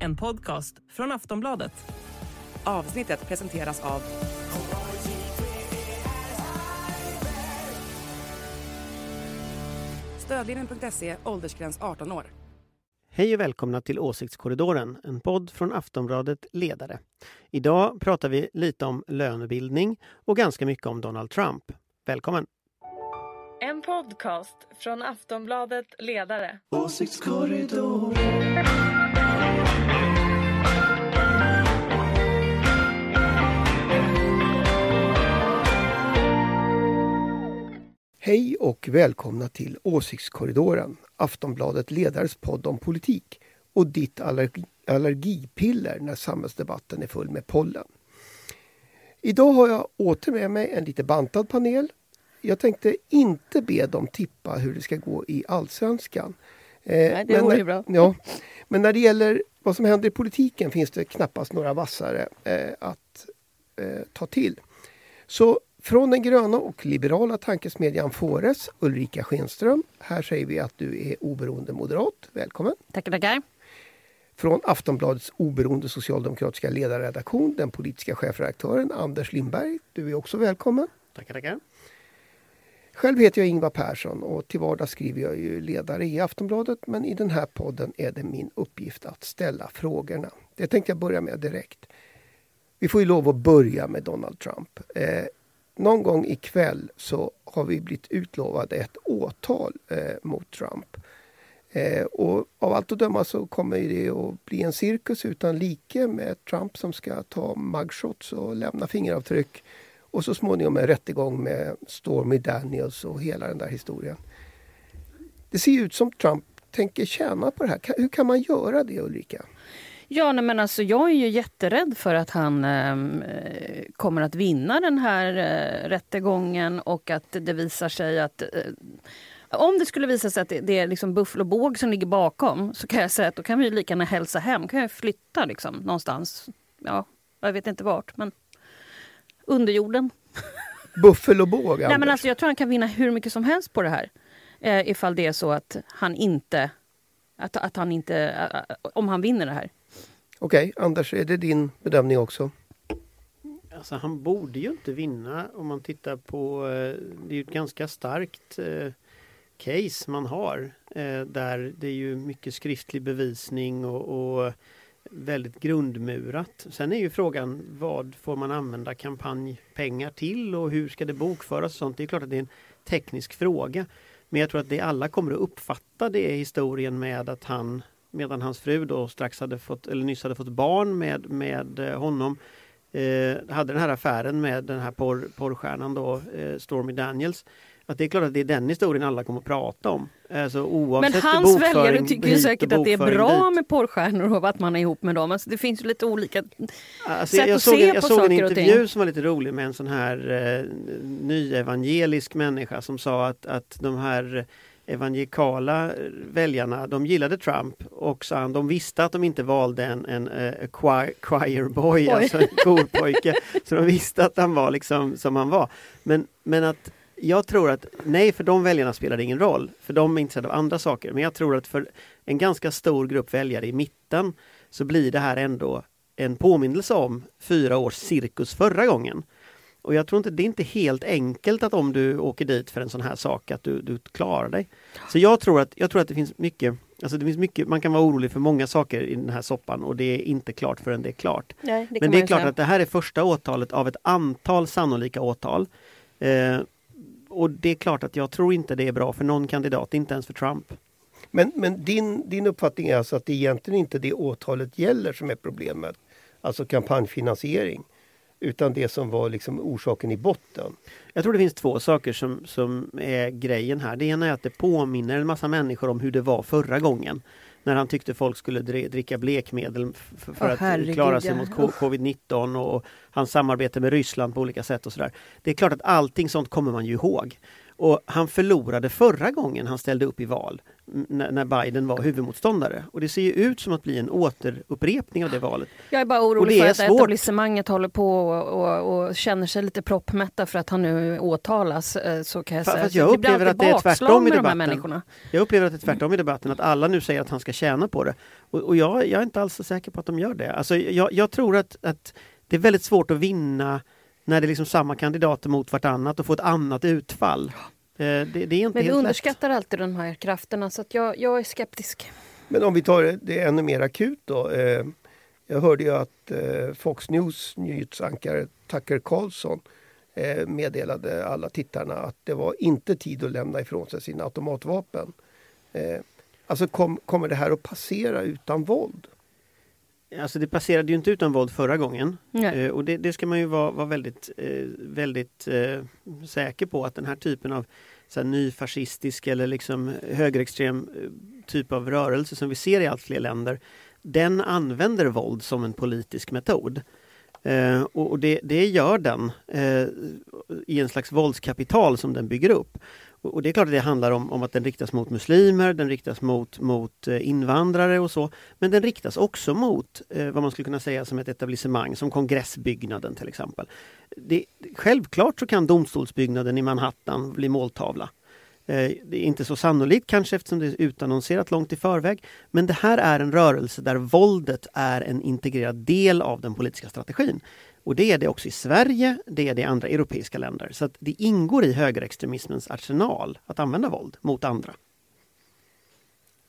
En podcast från Aftonbladet. Avsnittet presenteras av Stödlinjen.se, åldersgräns 18 år. Hej och välkomna till Åsiktskorridoren, en podd från Aftonbladet Ledare. Idag pratar vi lite om lönebildning och ganska mycket om Donald Trump. Välkommen! En podcast från Aftonbladet Ledare. Hej och välkomna till Åsiktskorridoren, Aftonbladet Ledares podd om politik och ditt allergi, allergipiller när samhällsdebatten är full med pollen. Idag har jag åter med mig en lite bantad panel. Jag tänkte inte be dem tippa hur det ska gå i Allsvenskan. Eh, Nej, det men vore när- ju bra. Ja, men när det gäller vad som händer i politiken finns det knappast några vassare eh, att eh, ta till. Så från den gröna och liberala tankesmedjan Fores, Ulrika Schenström. Här säger vi att du är oberoende moderat. Välkommen! Tackar, tackar. Från Aftonbladets oberoende socialdemokratiska ledarredaktion, den politiska chefredaktören Anders Lindberg. Du är också välkommen. Tackar, tackar. Själv heter jag Ingvar Persson och till vardags skriver jag ju ledare i Aftonbladet men i den här podden är det min uppgift att ställa frågorna. Det tänkte jag börja med direkt. Vi får ju lov att börja med Donald Trump. Eh, någon gång ikväll så har vi blivit utlovade ett åtal eh, mot Trump. Eh, och av allt att döma så kommer det att bli en cirkus utan like med Trump som ska ta mugshots och lämna fingeravtryck och så småningom en rättegång med Stormy Daniels och hela den där historien. Det ser ut som Trump tänker tjäna på det här. Hur kan man göra det Ulrika? Ja, nej, men alltså, jag är ju jätterädd för att han eh, kommer att vinna den här eh, rättegången och att det visar sig att eh, om det skulle visa sig att det, det är liksom Buffalo Båg som ligger bakom så kan jag säga att då kan vi lika gärna hälsa hem. kan jag flytta liksom, någonstans. Ja, jag vet inte vart, men under jorden. Buffel båg, Nej, men alltså, jag tror han kan vinna hur mycket som helst på det här. Eh, ifall det är så att han inte... Att, att han inte... eh, om han vinner det här. Okej, Anders, är det din bedömning också? Alltså, han borde ju inte vinna om man tittar på... eh, Det är ju ett ganska starkt eh, case man har. Eh, där det är ju mycket skriftlig bevisning och, och väldigt grundmurat. Sen är ju frågan vad får man använda kampanjpengar till och hur ska det bokföras och sånt. Det är klart att det är en teknisk fråga. Men jag tror att det alla kommer att uppfatta det är historien med att han medan hans fru då strax hade fått, eller nyss hade fått barn med, med eh, honom eh, hade den här affären med den här porr, porrstjärnan då, eh, Stormy Daniels. Att det är klart att det är den historien alla kommer att prata om. Alltså, Men hans väljare tycker ju och säkert att det är bra dit. med porrstjärnor och att man är ihop med dem. Alltså, det finns ju lite olika... Alltså, sätt jag att såg, se en, jag på såg en saker och intervju ting. som var lite rolig med en sån här eh, nyevangelisk människa som sa att, att de här evangelikala väljarna, de gillade Trump och sa han, de visste att de inte valde en, en eh, choir, choir boy, Oj. alltså en korpojke. så de visste att han var liksom som han var. Men, men att jag tror att nej, för de väljarna spelar det ingen roll. För de är intresserade av andra saker. Men jag tror att för en ganska stor grupp väljare i mitten så blir det här ändå en påminnelse om fyra års cirkus förra gången. Och jag tror inte det är inte helt enkelt att om du åker dit för en sån här sak att du, du klarar dig. Så jag tror att, jag tror att det finns mycket Alltså det finns mycket, man kan vara orolig för många saker i den här soppan och det är inte klart förrän det är klart. Nej, det Men det är klart att det här är första åtalet av ett antal sannolika åtal. Eh, och det är klart att jag tror inte det är bra för någon kandidat, inte ens för Trump. Men, men din, din uppfattning är alltså att det egentligen inte det åtalet gäller som är problemet. Alltså kampanjfinansiering. Utan det som var liksom orsaken i botten. Jag tror det finns två saker som, som är grejen här. Det ena är att det påminner en massa människor om hur det var förra gången. När han tyckte folk skulle dri- dricka blekmedel för, för Åh, att herregud, klara sig ja. mot co- covid-19 och, och hans samarbete med Ryssland på olika sätt och sådär. Det är klart att allting sånt kommer man ju ihåg. Och han förlorade förra gången han ställde upp i val när, Biden var huvudmotståndare. Och det ser ju ut som att bli en återupprepning av det valet. Jag är bara orolig för att svårt. etablissemanget håller på och, och, och känner sig lite proppmätta för att han nu åtalas. eh, Så kan jag säga. fast Så jag upplever att det är tvärtom i debatten. Jag upplever att det är tvärtom i debatten, att alla nu säger att han ska tjäna på det. Och, och jag, jag är inte alls så säker på att de gör det. Alltså, jag, jag tror att, att det är väldigt svårt att vinna när det är liksom samma kandidater mot vartannat och få ett annat utfall. Eh, Det, det är inte Men vi helt lätt. underskattar alltid de här krafterna så att jag, jag är skeptisk. Men om vi tar det- ännu mer akut då. Eh, jag hörde ju att eh, Fox News nyhetsankare Tucker Carlson eh, meddelade alla tittarna att det var inte tid att lämna ifrån sig sina automatvapen. Alltså kom, kommer det här att passera utan våld? Alltså det passerade ju inte utan våld förra gången. Eh, och det, det ska man ju vara, vara väldigt, eh, väldigt eh, säker på att den här typen av så här, nyfascistisk eller liksom högerextrem eh, typ av rörelse som vi ser i allt fler länder, den använder våld som en politisk metod. Eh, och och det, det gör den eh, i en slags våldskapital som den bygger upp. Och det är klart att det handlar om, om att den riktas mot muslimer, den riktas mot, mot eh, invandrare och så. Men den riktas också mot eh, vad man skulle kunna säga som ett etablissemang, som kongressbyggnaden till exempel. Det, självklart så kan domstolsbyggnaden i Manhattan bli måltavla. Eh, det är inte så sannolikt kanske eftersom det är utannonserat långt i förväg. Men det här är en rörelse där våldet är en integrerad del av den politiska strategin. Och det är det också i Sverige, det är det i andra europeiska länder. Så att det ingår i högerextremismens arsenal att använda våld mot andra.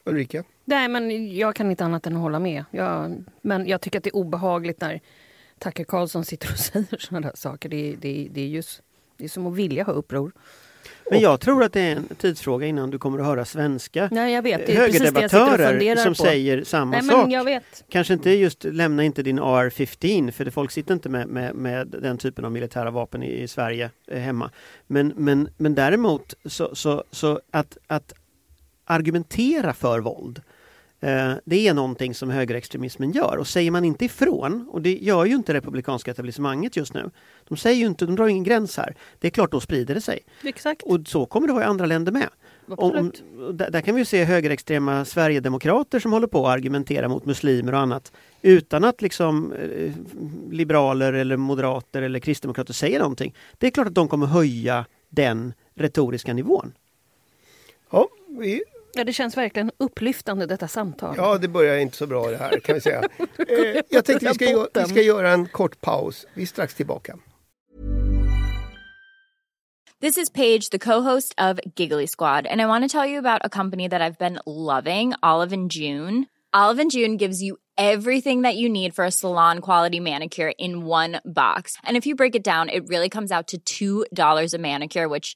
Ulrika? Nej, men jag kan inte annat än att hålla med. Jag, men jag tycker att det är obehagligt när Tucker Carlson sitter och säger sådana där saker. Det, det, det, är just, det är som att vilja ha uppror. Men jag tror att det är en tidsfråga innan du kommer att höra svenska Nej, jag vet. Det är precis det jag högerdebattörer som på. säger samma Nej, sak. jag vet. Kanske inte just lämna inte din AR-15 för det folk sitter inte med, med, med den typen av militära vapen i, i Sverige eh, hemma. Men, men, men däremot så, så, så att, att argumentera för våld eh, det är någonting som högerextremismen gör och säger man inte ifrån, och det gör ju inte republikanska etablissemanget just nu. De säger ju inte, de drar ingen gräns här. Det är klart, då sprider det sig. Exakt. Och så kommer det vara i andra länder med. Om, där, där kan vi ju se högerextrema Sverigedemokrater som håller på att argumentera mot muslimer och annat utan att liksom eh, liberaler eller moderater eller kristdemokrater säger någonting. Det är klart att de kommer höja den retoriska nivån. Ja, vi, Ja, det känns verkligen upplyftande detta samtal. ja, det börjar inte så bra det här kan vi säga. Eh, jag tänkte vi ska, gö- vi ska göra en kort paus. Vi är strax tillbaka. This is Paige, the co-host of Giggly Squad, and I want to tell you about a company that I've been loving, Olive and June. Olive and June gives you everything that you need for a salon quality manicure in one box. And if you break it down, it really comes out to $2 a manicure, which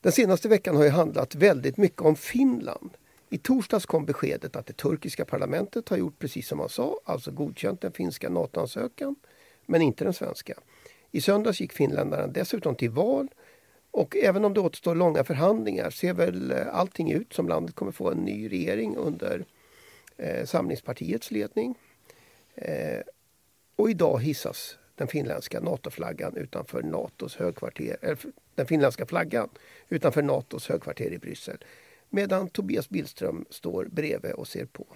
Den senaste veckan har ju handlat väldigt mycket om Finland. I torsdags kom beskedet att det turkiska parlamentet har gjort precis som man sa, alltså godkänt den finska NATO-ansökan, men inte den svenska. I söndags gick finländaren dessutom till val och även om det återstår långa förhandlingar ser väl eh, allting ut som landet kommer få en ny regering under eh, Samlingspartiets ledning. Eh, och idag hissas den finländska NATO-flaggan utanför NATOs högkvarter, eller den finländska flaggan utanför NATOs högkvarter i Bryssel. Medan Tobias Billström står bredvid och ser på.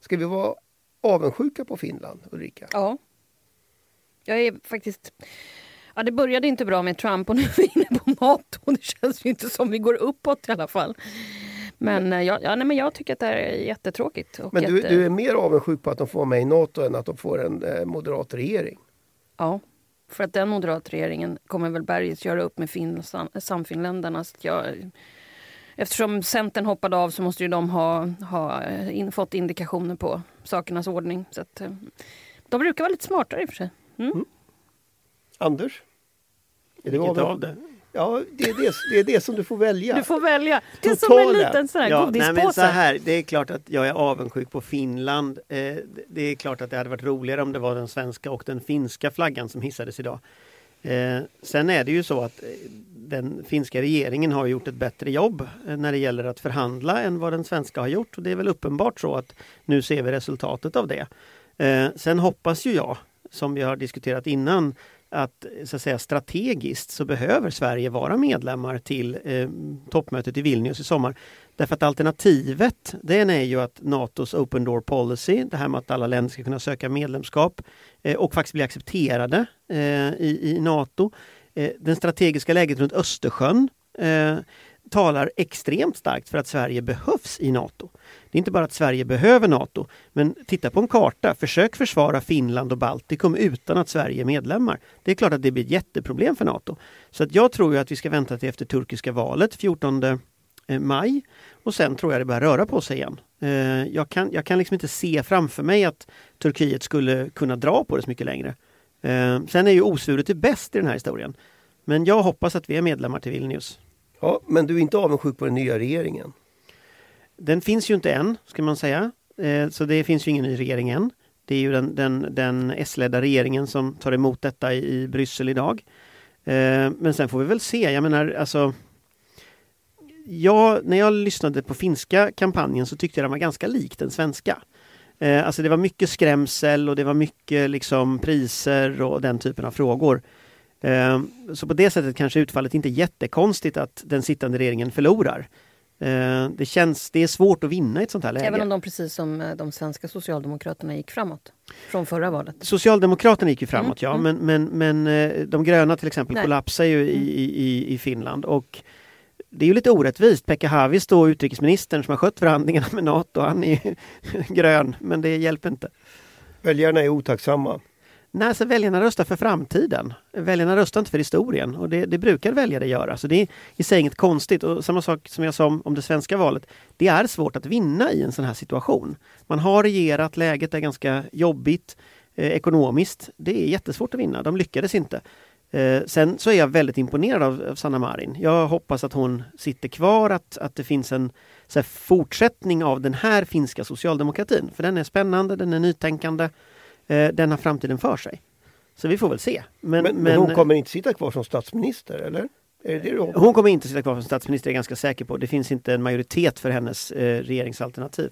Ska vi vara avundsjuka på Finland, Ulrika? Ja. Jag är faktiskt... Ja, det började inte bra med Trump och nu är vi inne på Nato. Det känns ju inte som vi går uppåt i alla fall. Men, eh, ja, ja, nej, men jag tycker att det här är jättetråkigt. Men du, eh, du är mer avundsjuk på att de får vara med i NATO än att de får en eh, moderat regering? Ja, för att den moderatregeringen kommer väl berget göra upp med fin, sam, samfinländarna. Så att jag, eftersom Centern hoppade av så måste ju de ha, ha eh, in, fått indikationer på sakernas ordning. Så att, eh, de brukar vara lite smartare i och för sig. Mm. Anders? Är avund... av det? Ja, det är det, det är det som du får välja. Du får välja. Det är som en Totala. liten sån här Ja, nej, men så godispåse. här, det är klart att jag är avundsjuk på Finland. Eh, det- det är klart att det hade varit roligare om det var den svenska och den finska flaggan som hissades idag. Eh, sen är det ju så att eh, den finska regeringen har gjort ett bättre jobb eh, när det gäller att förhandla än vad den svenska har gjort. Och det är väl uppenbart så att nu ser vi resultatet av det. Eh, sen hoppas ju jag, som vi har diskuterat innan, att, så att säga, strategiskt så behöver Sverige vara medlemmar till eh, toppmötet i Vilnius i sommar. Därför att alternativet den är ju att NATOs Open Door Policy, det här med att alla länder ska kunna söka medlemskap eh, och faktiskt bli accepterade eh, i, i NATO. Eh, den strategiska läget runt Östersjön eh, talar extremt starkt för att Sverige behövs i NATO. Det är inte bara att Sverige behöver NATO, men titta på en karta. Försök försvara Finland och Baltikum utan att Sverige är medlemmar. Det är klart att det blir ett jätteproblem för NATO. Så att jag tror ju att vi ska vänta till efter turkiska valet 14 eh, maj och sen tror jag det börjar röra på sig igen. Eh, jag kan, jag kan liksom inte se framför mig att Turkiet skulle kunna dra på det så mycket längre. Eh, sen är ju osvuret det bäst i den här historien. Men jag hoppas att vi är medlemmar till Vilnius. Ja, men du är inte avundsjuk på den nya regeringen? Den finns ju inte än, ska man säga. Eh, Så det finns ju ingen ny regering än. Det är ju den, den, den S-ledda regeringen som tar emot detta i, i Bryssel idag. Eh, Men sen får vi väl se. Jag menar, alltså... Jag, när jag lyssnade på finska kampanjen så tyckte jag den var ganska lik den svenska. Eh, Alltså det var mycket skrämsel och det var mycket liksom priser och den typen av frågor. Eh, Så på det sättet kanske utfallet inte är jättekonstigt att den sittande regeringen förlorar. Eh, Det känns, det är svårt att vinna i ett sånt här läge. Även om de precis som eh, de svenska socialdemokraterna gick framåt från förra valet. Socialdemokraterna gick ju framåt, Mm, ja, men, men, men eh, de gröna till exempel Nej. kollapsar ju i, i, i- i Finland och det är ju lite orättvist. Pekka Haavisto, utrikesministern som har skött förhandlingarna med NATO, han är ju grön, men det hjälper inte. Väljarna är otacksamma. Nej, så väljarna röstar för framtiden. Väljarna röstar inte för historien och det, det brukar väljare göra. Så det är i sig inget konstigt. Och samma sak som jag sa om, om det svenska valet. Det är svårt att vinna i en sån här situation. Man har regerat, läget är ganska jobbigt eh, ekonomiskt. Det är jättesvårt att vinna. De lyckades inte. Eh, sen så är jag väldigt imponerad av, av Sanna Marin. Jag hoppas att hon sitter kvar, att, att det finns en så här, fortsättning av den här finska socialdemokratin. För den är spännande, den är nytänkande. Eh, den har framtiden för sig. Så vi får väl se. Men, Men, men, hon kommer inte sitta kvar som statsminister, eller? Är det det hon kommer inte sitta kvar som statsminister, är jag ganska säker på. Det finns inte en majoritet för hennes eh, regeringsalternativ.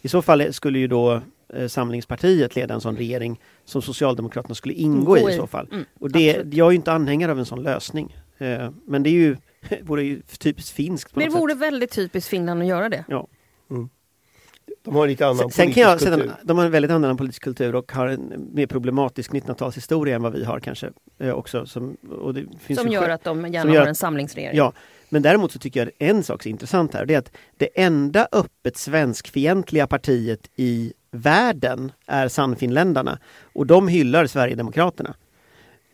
I så fall skulle ju då eh, Samlingspartiet leda en sån regering som Socialdemokraterna skulle ingå i i så fall. Mm, Och det, absolut. jag är ju inte anhängare av en sån lösning. Eh, men det är ju, vore ju typiskt finskt. På Men det något vore sätt. väldigt typiskt Finland att göra det. Ja. De har lite annan Sen, politisk kan jag säga kultur. att de har en väldigt annan politisk kultur och har en mer problematisk 1900-talshistoria än vad vi har kanske eh, också. Som, och det finns Som gör att de gärna som gör har att- en samlingsregering. Ja, men däremot så tycker jag en sak är intressant här. Det är att det enda öppet svenskfientliga partiet i världen är Sannfinländarna. Och de hyllar Sverigedemokraterna.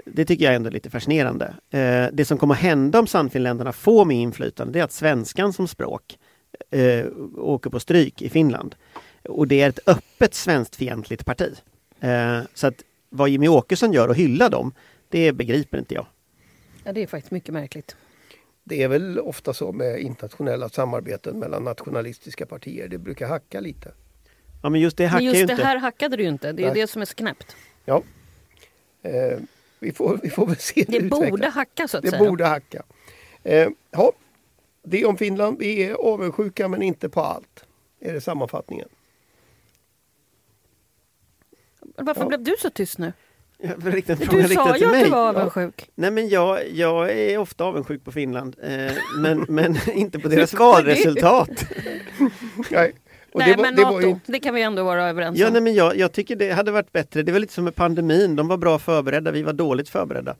Det tycker jag ändå är lite fascinerande. Eh, det som kommer att hända om Sannfinländarna får mer inflytande det är att svenskan som språk eh, åker på stryk i Finland. Och det är ett öppet svensktfientligt parti. Eh, så att vad Jimmy Åkesson gör och hylla dem, det begriper inte jag. Ja, det är faktiskt mycket märkligt. Det är väl ofta så med internationella samarbeten mellan nationalistiska partier. Det brukar hacka lite. Ja men just det Men hackar ju just det inte. här hackade du ju inte. Det är ju Nej. det som är så knäppt. Ja. Eh, vi, får, vi får väl se Det utvecklas. borde hacka så att Det säga. borde hacka. Eh, ja, det om Finland. Vi är avundsjuka men inte på allt. Är det sammanfattningen? Varför Ja. blev du så tyst nu? Jag får rikta en fråga Du riktad sa till ju att du var avundsjuk. Nej men jag, jag är ofta avundsjuk på Finland. Eh, men, men inte på deras valresultat. Nej, och Nej, det var, men det NATO, ju, det kan vi ändå vara överens Ja, om. nej, men jag, jag tycker det hade varit bättre. Det var lite som med pandemin. De var bra förberedda, vi var dåligt förberedda.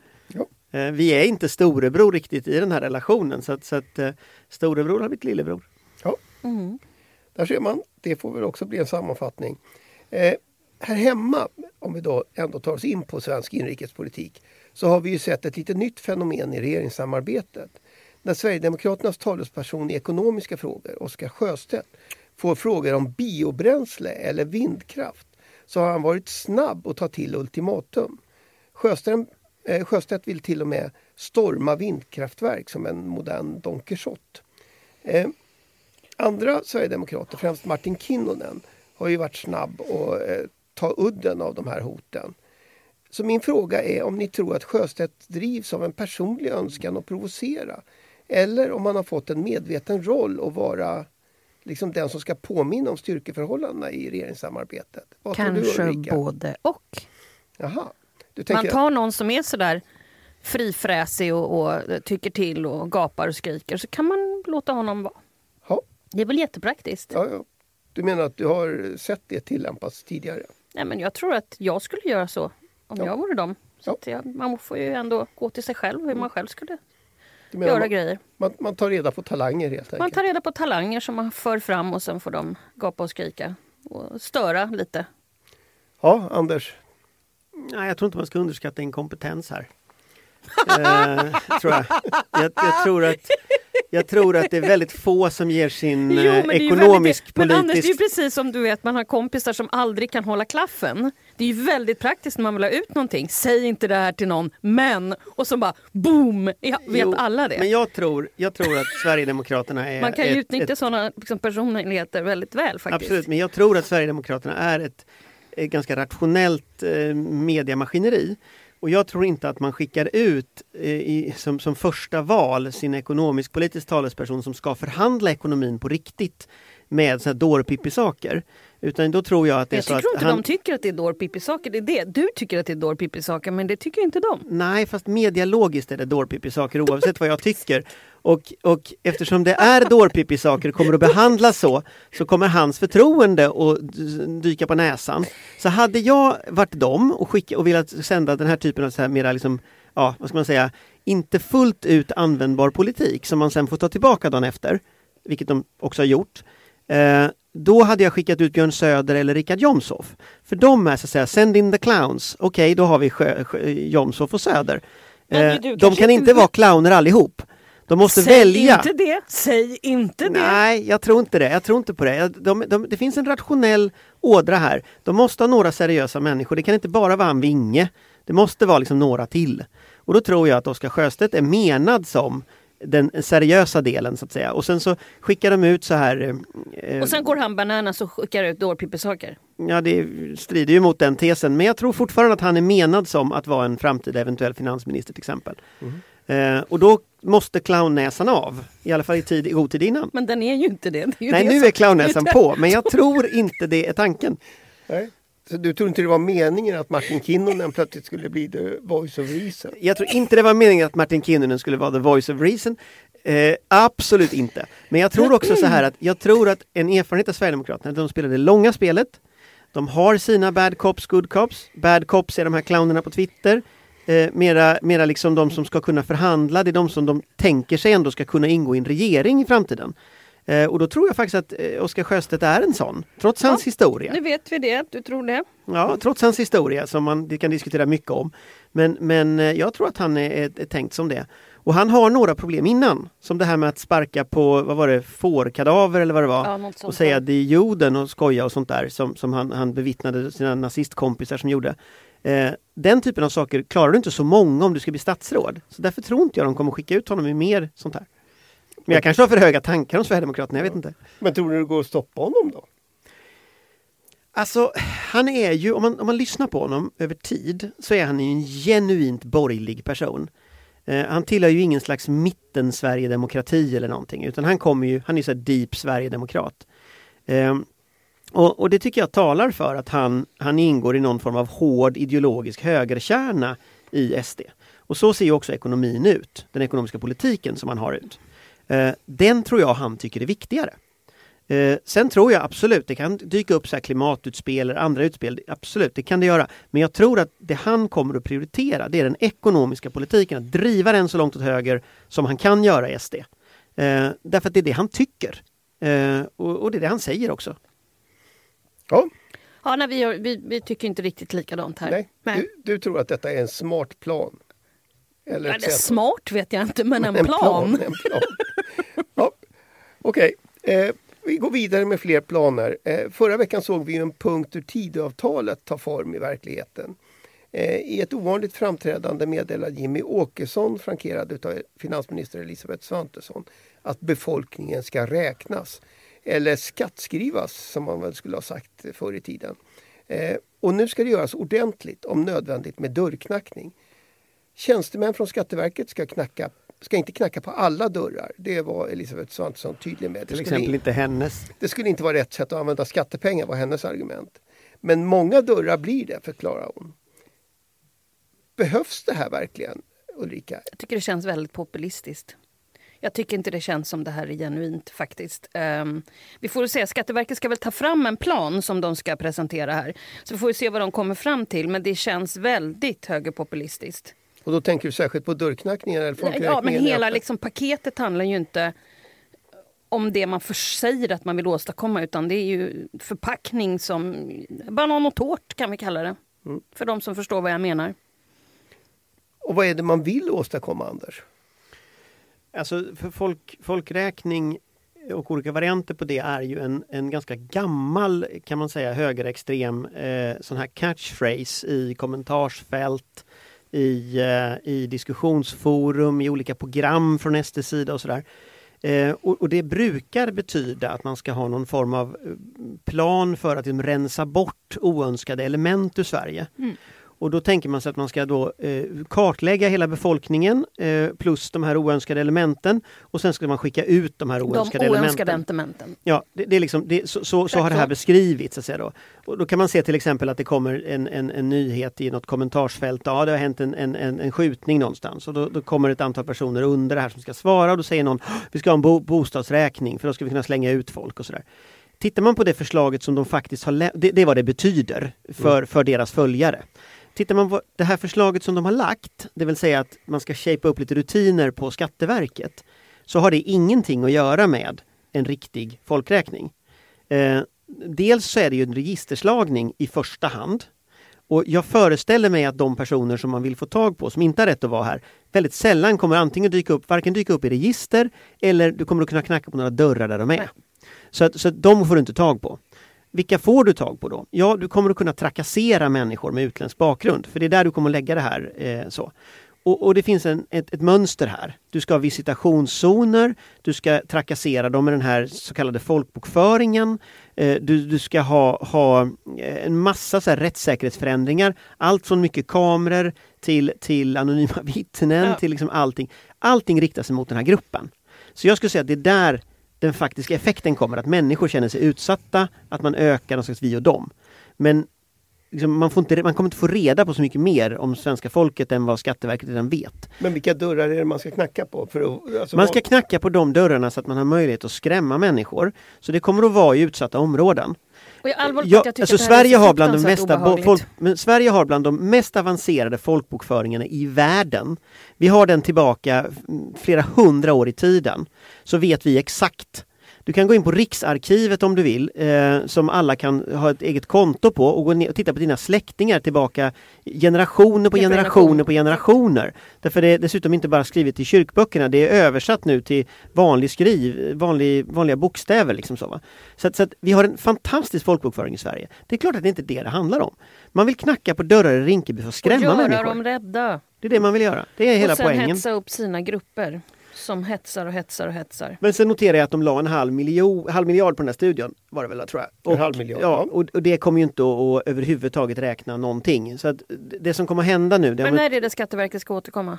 Ja. Eh, vi är inte storebror riktigt i den här relationen. Så att, så att eh, storebror har blivit lillebror. Mm. där ser man. Det får väl också bli en sammanfattning. Eh, här hemma, om vi då ändå tar oss in på svensk inrikespolitik, så har vi ju sett ett lite nytt fenomen i regeringssamarbetet. När Sverigedemokraternas talesperson i ekonomiska frågor, Oskar Sjöstedt, får frågor om biobränsle eller vindkraft så har han varit snabb att ta till ultimatum. Sjöstedt, eh, Sjöstedt vill till och med storma vindkraftverk som en modern Don Quijote. Eh, andra sverigedemokrater, främst Martin Kinnunen, har ju varit snabb att eh, ta udden av de här hoten. Så min fråga är om ni tror att Sjöstedt drivs av en personlig önskan att provocera eller om han har fått en medveten roll att vara liksom den som ska påminna om styrkeförhållandena i regeringssamarbetet. Vad tror du, Kanske Ulrika? både och. Jaha. Man tar någon som är sådär frifräsig och, och tycker till och gapar och skriker så kan man låta honom vara. Ja. Det är väl jättepraktiskt? ja, ja. du menar att du har sett det tillämpas tidigare? Nej, men jag tror att jag skulle göra så om Ja. jag vore dem. Så Ja. jag, man får ju ändå gå till sig själv hur man själv skulle göra man, grejer. man, man tar reda på talanger helt enkelt? Man tar reda på talanger som man för fram och sen får de gapa och skrika och störa lite. Ja, Anders. Nej, jag tror inte man ska underskatta inkompetens här. eh, tror jag. Jag, jag, tror att, jag tror att det är väldigt få som ger sin Jo, eh, men ju ekonomisk väldigt, Men Anders, det är ju politisk... precis som du vet, man har kompisar som aldrig kan hålla klaffen. Det är ju väldigt praktiskt när man vill ha ut någonting. Säg inte det här till någon, men... Och så bara boom! Ja, vet Jo, alla det? Men jag tror, jag tror att Sverigedemokraterna är... man kan ju ett- utnyttja ett- sådana liksom, personligheter väldigt väl faktiskt. Absolut, men jag tror att Sverigedemokraterna är ett Eh, ganska rationellt eh, mediamaskineri. Och jag tror inte att man skickar ut eh, i, som, som första val sin ekonomisk-politisk talesperson som ska förhandla ekonomin på riktigt med sådana här dårpippi-saker. Utan då tror jag att det är Jag så tror att inte han... de tycker att det är dårpippi-saker. Det är det. Du tycker att det är dårpippi-saker, men det tycker inte de. Nej, fast medialogiskt är det dårpippi-saker oavsett vad jag tycker. Och, och eftersom det är dårpippi-saker och kommer att behandlas så, så kommer hans förtroende att dyka på näsan. Så hade jag varit dem och, skicka, och velat sända den här typen av så här mera liksom, ja, vad ska man säga, inte fullt ut användbar politik som man sen får ta tillbaka dagen efter, vilket de också har gjort. Eh, då hade jag skickat ut Björn Söder eller Richard Jomshof. För de är så att säga, send in the clowns. Okej, då har vi Sjö, Sjö, Jomshof och Söder. Eh, du de kan inte vara clowner allihop. De måste Säg välja. inte det! Säg inte det! Nej, jag tror inte det. Jag tror inte på det. De, de, det finns en rationell ådra här. De måste ha några seriösa människor. Det kan inte bara vara en vinge. Det måste vara liksom några till. Och då tror jag att Oskar Sjöstedt är menad som den seriösa delen så att säga. Och sen så skickar de ut så här... eh, Och sen går han bananas och skickar ut dårpippi-saker. Ja, det strider ju mot den tesen. Men jag tror fortfarande att han är menad som att vara en framtida eventuell finansminister till exempel. Eh, och då måste clownnäsan av. I alla fall i, tid, i god tid innan. Men den är ju inte det. det är ju Nej, det nu är clownnäsan på. Men jag tror inte det är tanken. Nej. Så du tror inte det var meningen att Martin Kinnunen plötsligt skulle bli the voice of reason? Jag tror inte det var meningen att Martin Kinnunen skulle vara the voice of reason. Eh, absolut inte. Men jag tror också så här att jag tror att en erfarenhet av Sverigedemokraterna, de spelar det långa spelet. De har sina bad cops, good cops. Bad cops är de här clownerna på Twitter. Eh, mera, mera liksom de som ska kunna förhandla, det är de som de tänker sig ändå ska kunna ingå i en regering i framtiden. Eh, och då tror jag faktiskt att eh, Oskar Sjöstedt är en sån, trots hans historia. Nu vet vi det, du tror det. Ja, trots hans historia som man det kan diskutera mycket om. Men, men eh, jag tror att han är, är, är tänkt som det. Och han har några problem innan. Som det här med att sparka på, vad var det, fårkadaver eller vad det var. Ja, och säga det är jorden och skoja och sånt där som, som han, han bevittnade sina nazistkompisar som gjorde. Eh, den typen av saker klarar du inte så många om du ska bli statsråd. Så därför tror inte jag de kommer skicka ut honom i mer sånt här. Men jag kanske har för höga tankar om Sverigedemokraterna, jag vet inte. Men tror du det går att stoppa honom då? Alltså, han är ju, om man, om man lyssnar på honom över tid, så är han ju en genuint borgerlig person. Eh, han tillhör ju ingen slags mitten Sverigedemokrati eller någonting, utan han kommer ju, han är ju så här deep Sverigedemokrat. Eh, och, och det tycker jag talar för att han, han ingår i någon form av hård ideologisk högerkärna i SD. Och så ser ju också ekonomin ut, den ekonomiska politiken som han har ut. Eh, den tror jag han tycker är viktigare. Eh, sen tror jag absolut, det kan dyka upp så här klimatutspel eller andra utspel, absolut, det kan det göra. Men jag tror att det han kommer att prioritera, det är den ekonomiska politiken, att driva den så långt åt höger som han kan göra i SD. Eh, därför att det är det han tycker. Eh, och, och det är det han säger också. Ja, Ja, nej, vi, vi, vi tycker inte riktigt likadant här. nej. Nej. Du, du tror att detta är en smart plan? Eller Ja, smart vet jag inte, men en, En plan. En plan. ja. Okej, eh, vi går vidare med fler planer. Eh, förra veckan såg vi en punkt ur Tidöavtalet ta form i verkligheten. Eh, I ett ovanligt framträdande meddelade Jimmy Åkesson, frankerad av finansminister Elisabeth Svantesson, att befolkningen ska räknas. Eller skattskrivas som man väl skulle ha sagt förr i tiden. Eh, och nu ska det göras ordentligt, om nödvändigt med dörrknackning. Tjänstemän från Skatteverket ska, knacka, ska inte knacka på alla dörrar. Det var Elisabeth Svantesson tydlig med. Det Till exempel inte hennes. det skulle inte vara rätt sätt att använda skattepengar var hennes argument. Men många dörrar blir det, förklarar hon. Behövs det här verkligen, Ulrika? Jag tycker det känns väldigt populistiskt. Jag tycker inte det känns som det här är genuint faktiskt. Um, vi får se, Skatteverket ska väl ta fram en plan som de ska presentera här. Så vi får se vad de kommer fram till, men det känns väldigt högerpopulistiskt. Och då tänker du särskilt på dörrknackningen eller? Ja, men hela liksom, paketet handlar ju inte om det man för säger att man vill åstadkomma utan det är ju förpackning som banan och tårt kan vi kalla det. Mm. För de som förstår vad jag menar. Och vad är det man vill åstadkomma, Anders? Alltså för folk, folkräkning och olika varianter på det är ju en, en ganska gammal kan man säga högerextrem eh, sån här catchphrase i kommentarsfält, i, eh, i diskussionsforum, i olika program från SD sida och sådär. Eh, och, och det brukar betyda att man ska ha någon form av eh, plan för att liksom, rensa bort oönskade element ur Sverige. Mm. Och då tänker man sig att man ska då eh, kartlägga hela befolkningen eh, plus de här oönskade elementen och sen ska man skicka ut de här oönskade De oönskade elementen. elementen. Ja, det, det är liksom, det, så, så, så har det här beskrivits. Så att säga då. Och då kan man se till exempel att det kommer en, en, en nyhet i något kommentarsfält. Ja, det har hänt en, en, en, en skjutning någonstans och då, då kommer ett antal personer under det här som ska svara och då säger någon vi ska ha en bo, bostadsräkning för då ska vi kunna slänga ut folk och sådär. Tittar man på det förslaget som de faktiskt har det, det är vad det betyder för, för deras följare. Tittar man på det här förslaget som de har lagt, det vill säga att man ska shapea upp lite rutiner på Skatteverket, så har det ingenting att göra med en riktig folkräkning. Eh, dels så är det ju en registerslagning i första hand. Och jag föreställer mig att de personer som man vill få tag på, som inte har rätt att vara här, väldigt sällan kommer antingen dyka upp, varken dyka upp i register eller du kommer att kunna knacka på några dörrar där de är. Nej. Så, att, så att de får du inte tag på. Vilka får du tag på då? Ja, du kommer att kunna trakassera människor med utländsk bakgrund, för det är där du kommer att lägga det här. Eh, så. Och, och det finns en, ett, ett mönster här. Du ska ha visitationszoner, du ska trakassera dem med den här så kallade folkbokföringen. Eh, du, du ska ha, ha eh, en massa så här rättssäkerhetsförändringar. Allt från mycket kameror till, till anonyma vittnen, Ja. till liksom allting. Allting riktar sig mot den här gruppen. Så jag skulle säga att det är där den faktiska effekten kommer, att människor känner sig utsatta, att man ökar någon slags vi och dem. Men liksom, man, får inte, man kommer inte få reda på så mycket mer om svenska folket än vad Skatteverket redan vet. Men vilka dörrar är det man ska knacka på? För att, alltså, Man ska knacka på de dörrarna så att man har möjlighet att skrämma människor. Så det kommer att vara i utsatta områden. Och jag, allvarligt Ja, att jag tycker alltså Sverige, har bland de fruktansvärt mesta, bo- obehagligt. folk, men Sverige har bland de mest avancerade folkbokföringarna i världen. Vi har den tillbaka flera hundra år i tiden. Så vet vi exakt. Du kan gå in på Riksarkivet om du vill, eh, som alla kan ha ett eget konto på och gå ner och titta på dina släktingar tillbaka generationer på Generation. generationer på generationer. Därför det är dessutom inte bara skrivet i kyrkböckerna, det är översatt nu till vanlig skriv, vanlig, vanliga bokstäver. Liksom så, va? Så, att, så att vi har en fantastisk folkbokföring i Sverige. Det är klart att det inte är det det handlar om. Man vill knacka på dörrar i Rinkeby för att och skrämma göra människor. dem rädda. Det är det man vill göra. Det är hela och sen poängen. hetsa upp sina grupper som hetsar och hetsar och hetsar. Men sen noterar jag att de la en halv, miljon, halv miljard på den här studion. Var det väl tror jag. En halv miljard, Ja, ja. och, och det kommer ju inte att, att överhuvudtaget räkna någonting. Så att det som kommer att hända nu, det, Men när är det Skatteverket ska återkomma?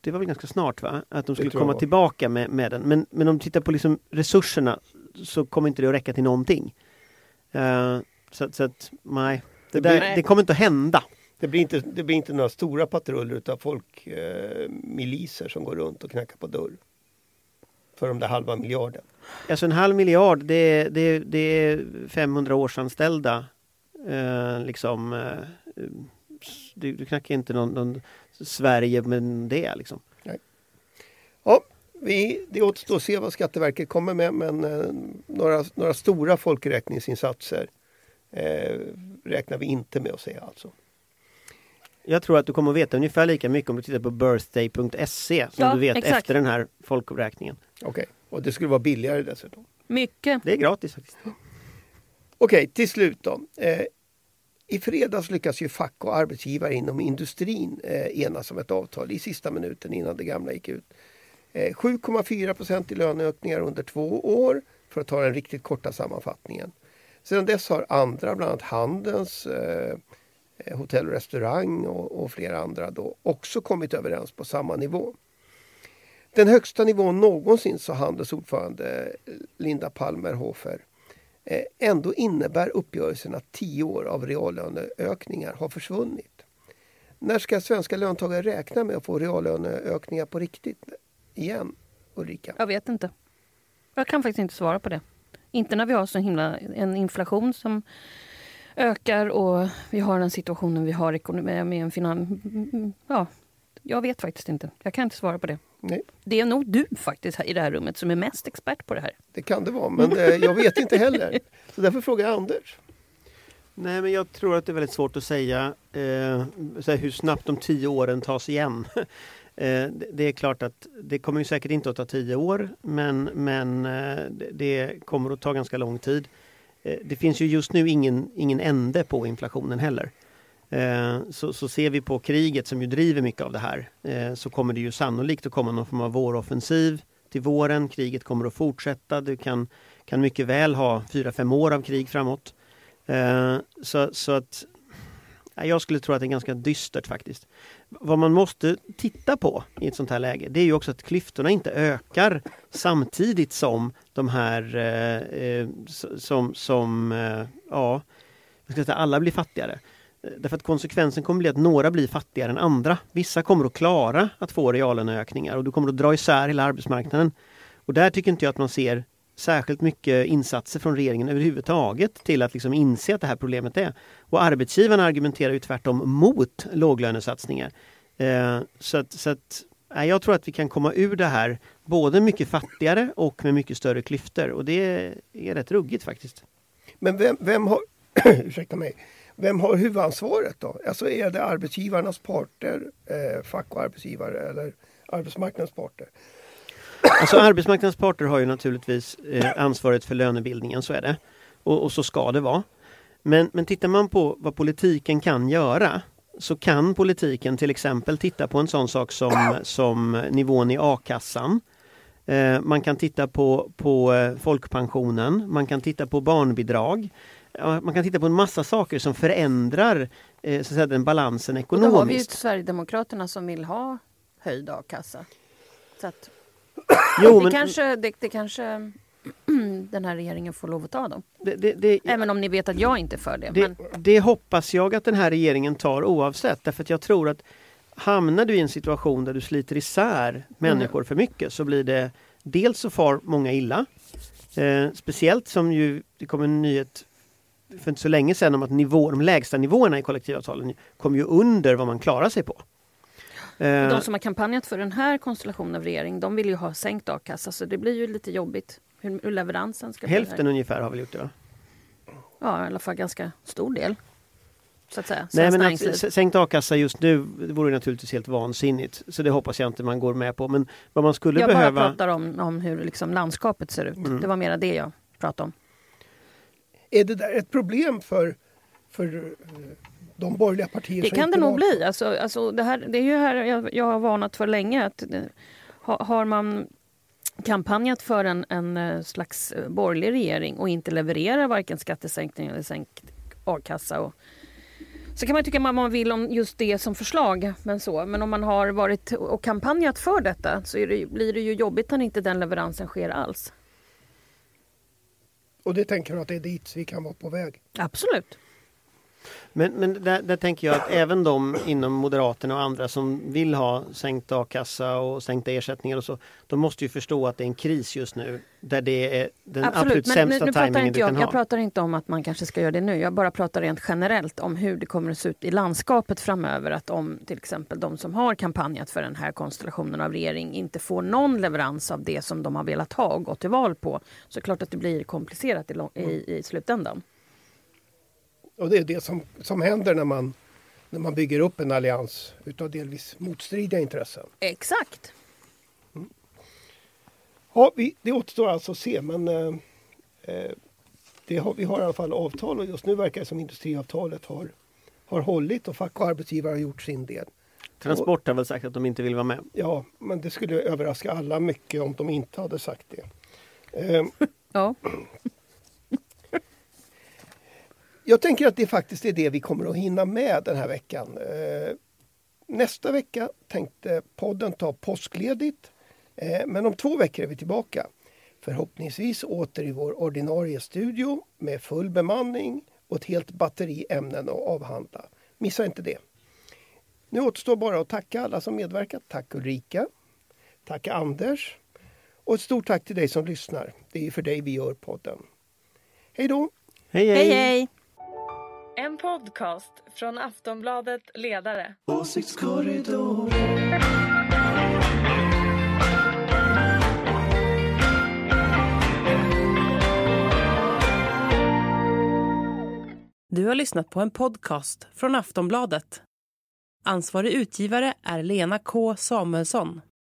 det var väl ganska snart va? Att de skulle komma var. tillbaka med, med den. Men, men om du tittar på liksom resurserna så kommer inte det att räcka till någonting. Eh, så, så att nej, det, Det där, blir- det kommer inte att hända. Det blir inte, det blir inte några stora patruller utav folk, eh, som går runt och knackar på dörr. För de där halva miljarden. Alltså en halv miljard det, det, det är 500 årsanställda. Eh, liksom, eh, du, du knackar inte någon, någon Sverige med det liksom. Ja, vi, det återstår att se vad Skatteverket kommer med men eh, några, några stora folkräkningsinsatser eh, räknar vi inte med att se alltså. Jag tror att du kommer att veta ungefär lika mycket om du tittar på birthday.se som Ja, du vet exakt. efter den här folkräkningen. Okej, och det skulle vara billigare dessutom. Mycket. Det är gratis faktiskt. Okej, till slut då. Eh, I fredags lyckas ju fack och arbetsgivare inom industrin eh, enas om ett avtal i sista minuten innan det gamla gick ut. Eh, 7,4 procent i löneökningar under två år för att ta den riktigt korta sammanfattningen. Sedan dess har andra, bland annat Handels, eh, Eh, hotell och restaurang och, och flera andra då också kommit överens på samma nivå. Den högsta nivån någonsin, sa handelsordförande Linda Palmerhofer. Eh, ändå innebär uppgörelsen att tio år av reallöneökningar har försvunnit. När ska svenska löntagare räkna med att få reallöneökningar på riktigt igen, Ulrika? Jag vet inte. Jag kan faktiskt inte svara på det. Inte när vi har så himla en inflation som ökar och vi har den situationen vi har med en finans... Ja, jag vet faktiskt inte. Jag kan inte svara på det. Nej. Det är nog du faktiskt i det här rummet som är mest expert på det här. Det kan det vara, men eh, jag vet inte heller. Så därför frågar jag Anders. Nej, men jag tror att det är väldigt svårt att säga eh, hur snabbt de tio åren tas igen. eh, det är klart att det kommer ju säkert inte att ta tio år, men, men eh, det kommer att ta ganska lång tid. Eh, det finns ju just nu ingen, ingen ände på inflationen heller. Eh, så, så ser vi på kriget som ju driver mycket av det här eh, så kommer det ju sannolikt att komma någon form av våroffensiv till våren. Kriget kommer att fortsätta. Du kan, kan mycket väl ha fyra, fem år av krig framåt. Eh, så, så att jag skulle tro att det är ganska dystert faktiskt. Vad man måste titta på i ett sånt här läge det är ju också att klyftorna inte ökar samtidigt som de här eh, eh som, som eh, ja, alla blir fattigare. Därför att konsekvensen kommer bli att några blir fattigare än andra. Vissa kommer att klara att få reallöneökningar och du kommer att dra isär hela arbetsmarknaden. Och där tycker inte jag att man ser särskilt mycket insatser från regeringen överhuvudtaget till att liksom inse att det här problemet är. Och arbetsgivarna argumenterar ju tvärtom mot låglönesatsningar. Eh, så att, så att nej, jag tror att vi kan komma ur det här både mycket fattigare och med mycket större klyftor och det är rätt ruggigt faktiskt. Men vem, vem har, ursäkta mig, vem har huvudansvaret då? Alltså är det arbetsgivarnas parter, eh, fack och arbetsgivare eller arbetsmarknadens parter? Alltså arbetsmarknadens parter har ju naturligtvis eh, ansvaret för lönebildningen, så är det. Och, och, så ska det vara. Men, men tittar man på vad politiken kan göra så kan politiken till exempel titta på en sån sak som, som nivån i a-kassan. Eh, man kan titta på, på eh, folkpensionen, man kan titta på barnbidrag man kan titta på en massa saker som förändrar eh, så att säga, den balansen ekonomiskt. Och då har vi ju Sverigedemokraterna som vill ha höjd a-kassa. Så att, jo, det, men, kanske, det, det kanske den här regeringen får lov att ta dem. Det, det, Även om ni vet att jag inte är för det. Det, men... det hoppas jag att den här regeringen tar oavsett. Därför att jag tror att hamnar du i en situation där du sliter isär människor mm. för mycket så blir det dels så far många illa. Eh, speciellt som ju det kom en nyhet för inte så länge sedan om att nivå, de lägsta nivåerna i kollektivavtalen kom ju under vad man klarar sig på. De eh, som har kampanjat för den här konstellationen av regering, de vill ju ha sänkt a-kassa så det blir ju lite jobbigt hur, hur leveransen ska Hälften ungefär har väl gjort det? Va? Ja, i alla fall ganska stor del. Så att säga. Nej, men att sänkt a-kassa just nu vore naturligtvis helt vansinnigt. Så det hoppas jag inte man går med på. Men vad man skulle jag behöva... Jag bara pratar om, om hur liksom landskapet ser ut. Mm. Det var mera det jag pratade om. Är det där ett problem för, för eh, de borgerliga partierna? Det kan det nog bli. Alltså, alltså det, här, det är ju här jag, jag har varnat för länge. Att det, har man kampanjat för en, en eh, slags eh, borgerlig regering och inte levererar varken skattesänkning eller sänkt a-kassa och så kan man tycka vad man vill om just det som förslag. Men, så. men om man har varit och kampanjat för detta så det, blir det ju jobbigt när inte den leveransen sker alls. Och det tänker du att det är dit vi kan vara på väg? Absolut. Men, men där, där, tänker jag att även de inom Moderaterna och andra som vill ha sänkt a-kassa och sänkta ersättningar och så. De måste ju förstå att det är en kris just nu där det är den absolut, absolut sämsta nu, nu tajmingen du jag, kan jag ha. Jag pratar inte om att man kanske ska göra det nu. Jag bara pratar rent generellt om hur det kommer att se ut i landskapet framöver. Att om till exempel de som har kampanjat för den här konstellationen av regering inte får någon leverans av det som de har velat ha och gått till val på. Så är klart att det blir komplicerat i, i, i slutändan. Och det är det som, som händer när man, när man bygger upp en allians utav delvis motstridiga intressen. Exakt. Mm. Ja, vi, det återstår alltså att se men eh, eh det har, vi har i alla fall avtal och just nu verkar det som industriavtalet har, har hållit och fack och arbetsgivare har gjort sin del. Transport har väl sagt att de inte vill vara med. Ja, men det skulle överraska alla mycket om de inte hade sagt det. Ehm, Ja. Jag tänker att det faktiskt är det vi kommer att hinna med den här veckan. Eh, Nästa vecka tänkte podden ta påskledigt. Eh, Men om två veckor är vi tillbaka. Förhoppningsvis åter i vår ordinarie studio med full bemanning och ett helt batteri ämnen att avhandla. Missa inte det. Nu återstår bara att tacka alla som medverkat. Tack Ulrika. Tack Anders. Och ett stort tack till dig som lyssnar. Det är för dig vi gör podden. Hej då! Hej Hej hej! En podcast från Aftonbladet Ledare. Du har lyssnat på en podcast från Aftonbladet. Ansvarig utgivare är Lena K Samuelsson.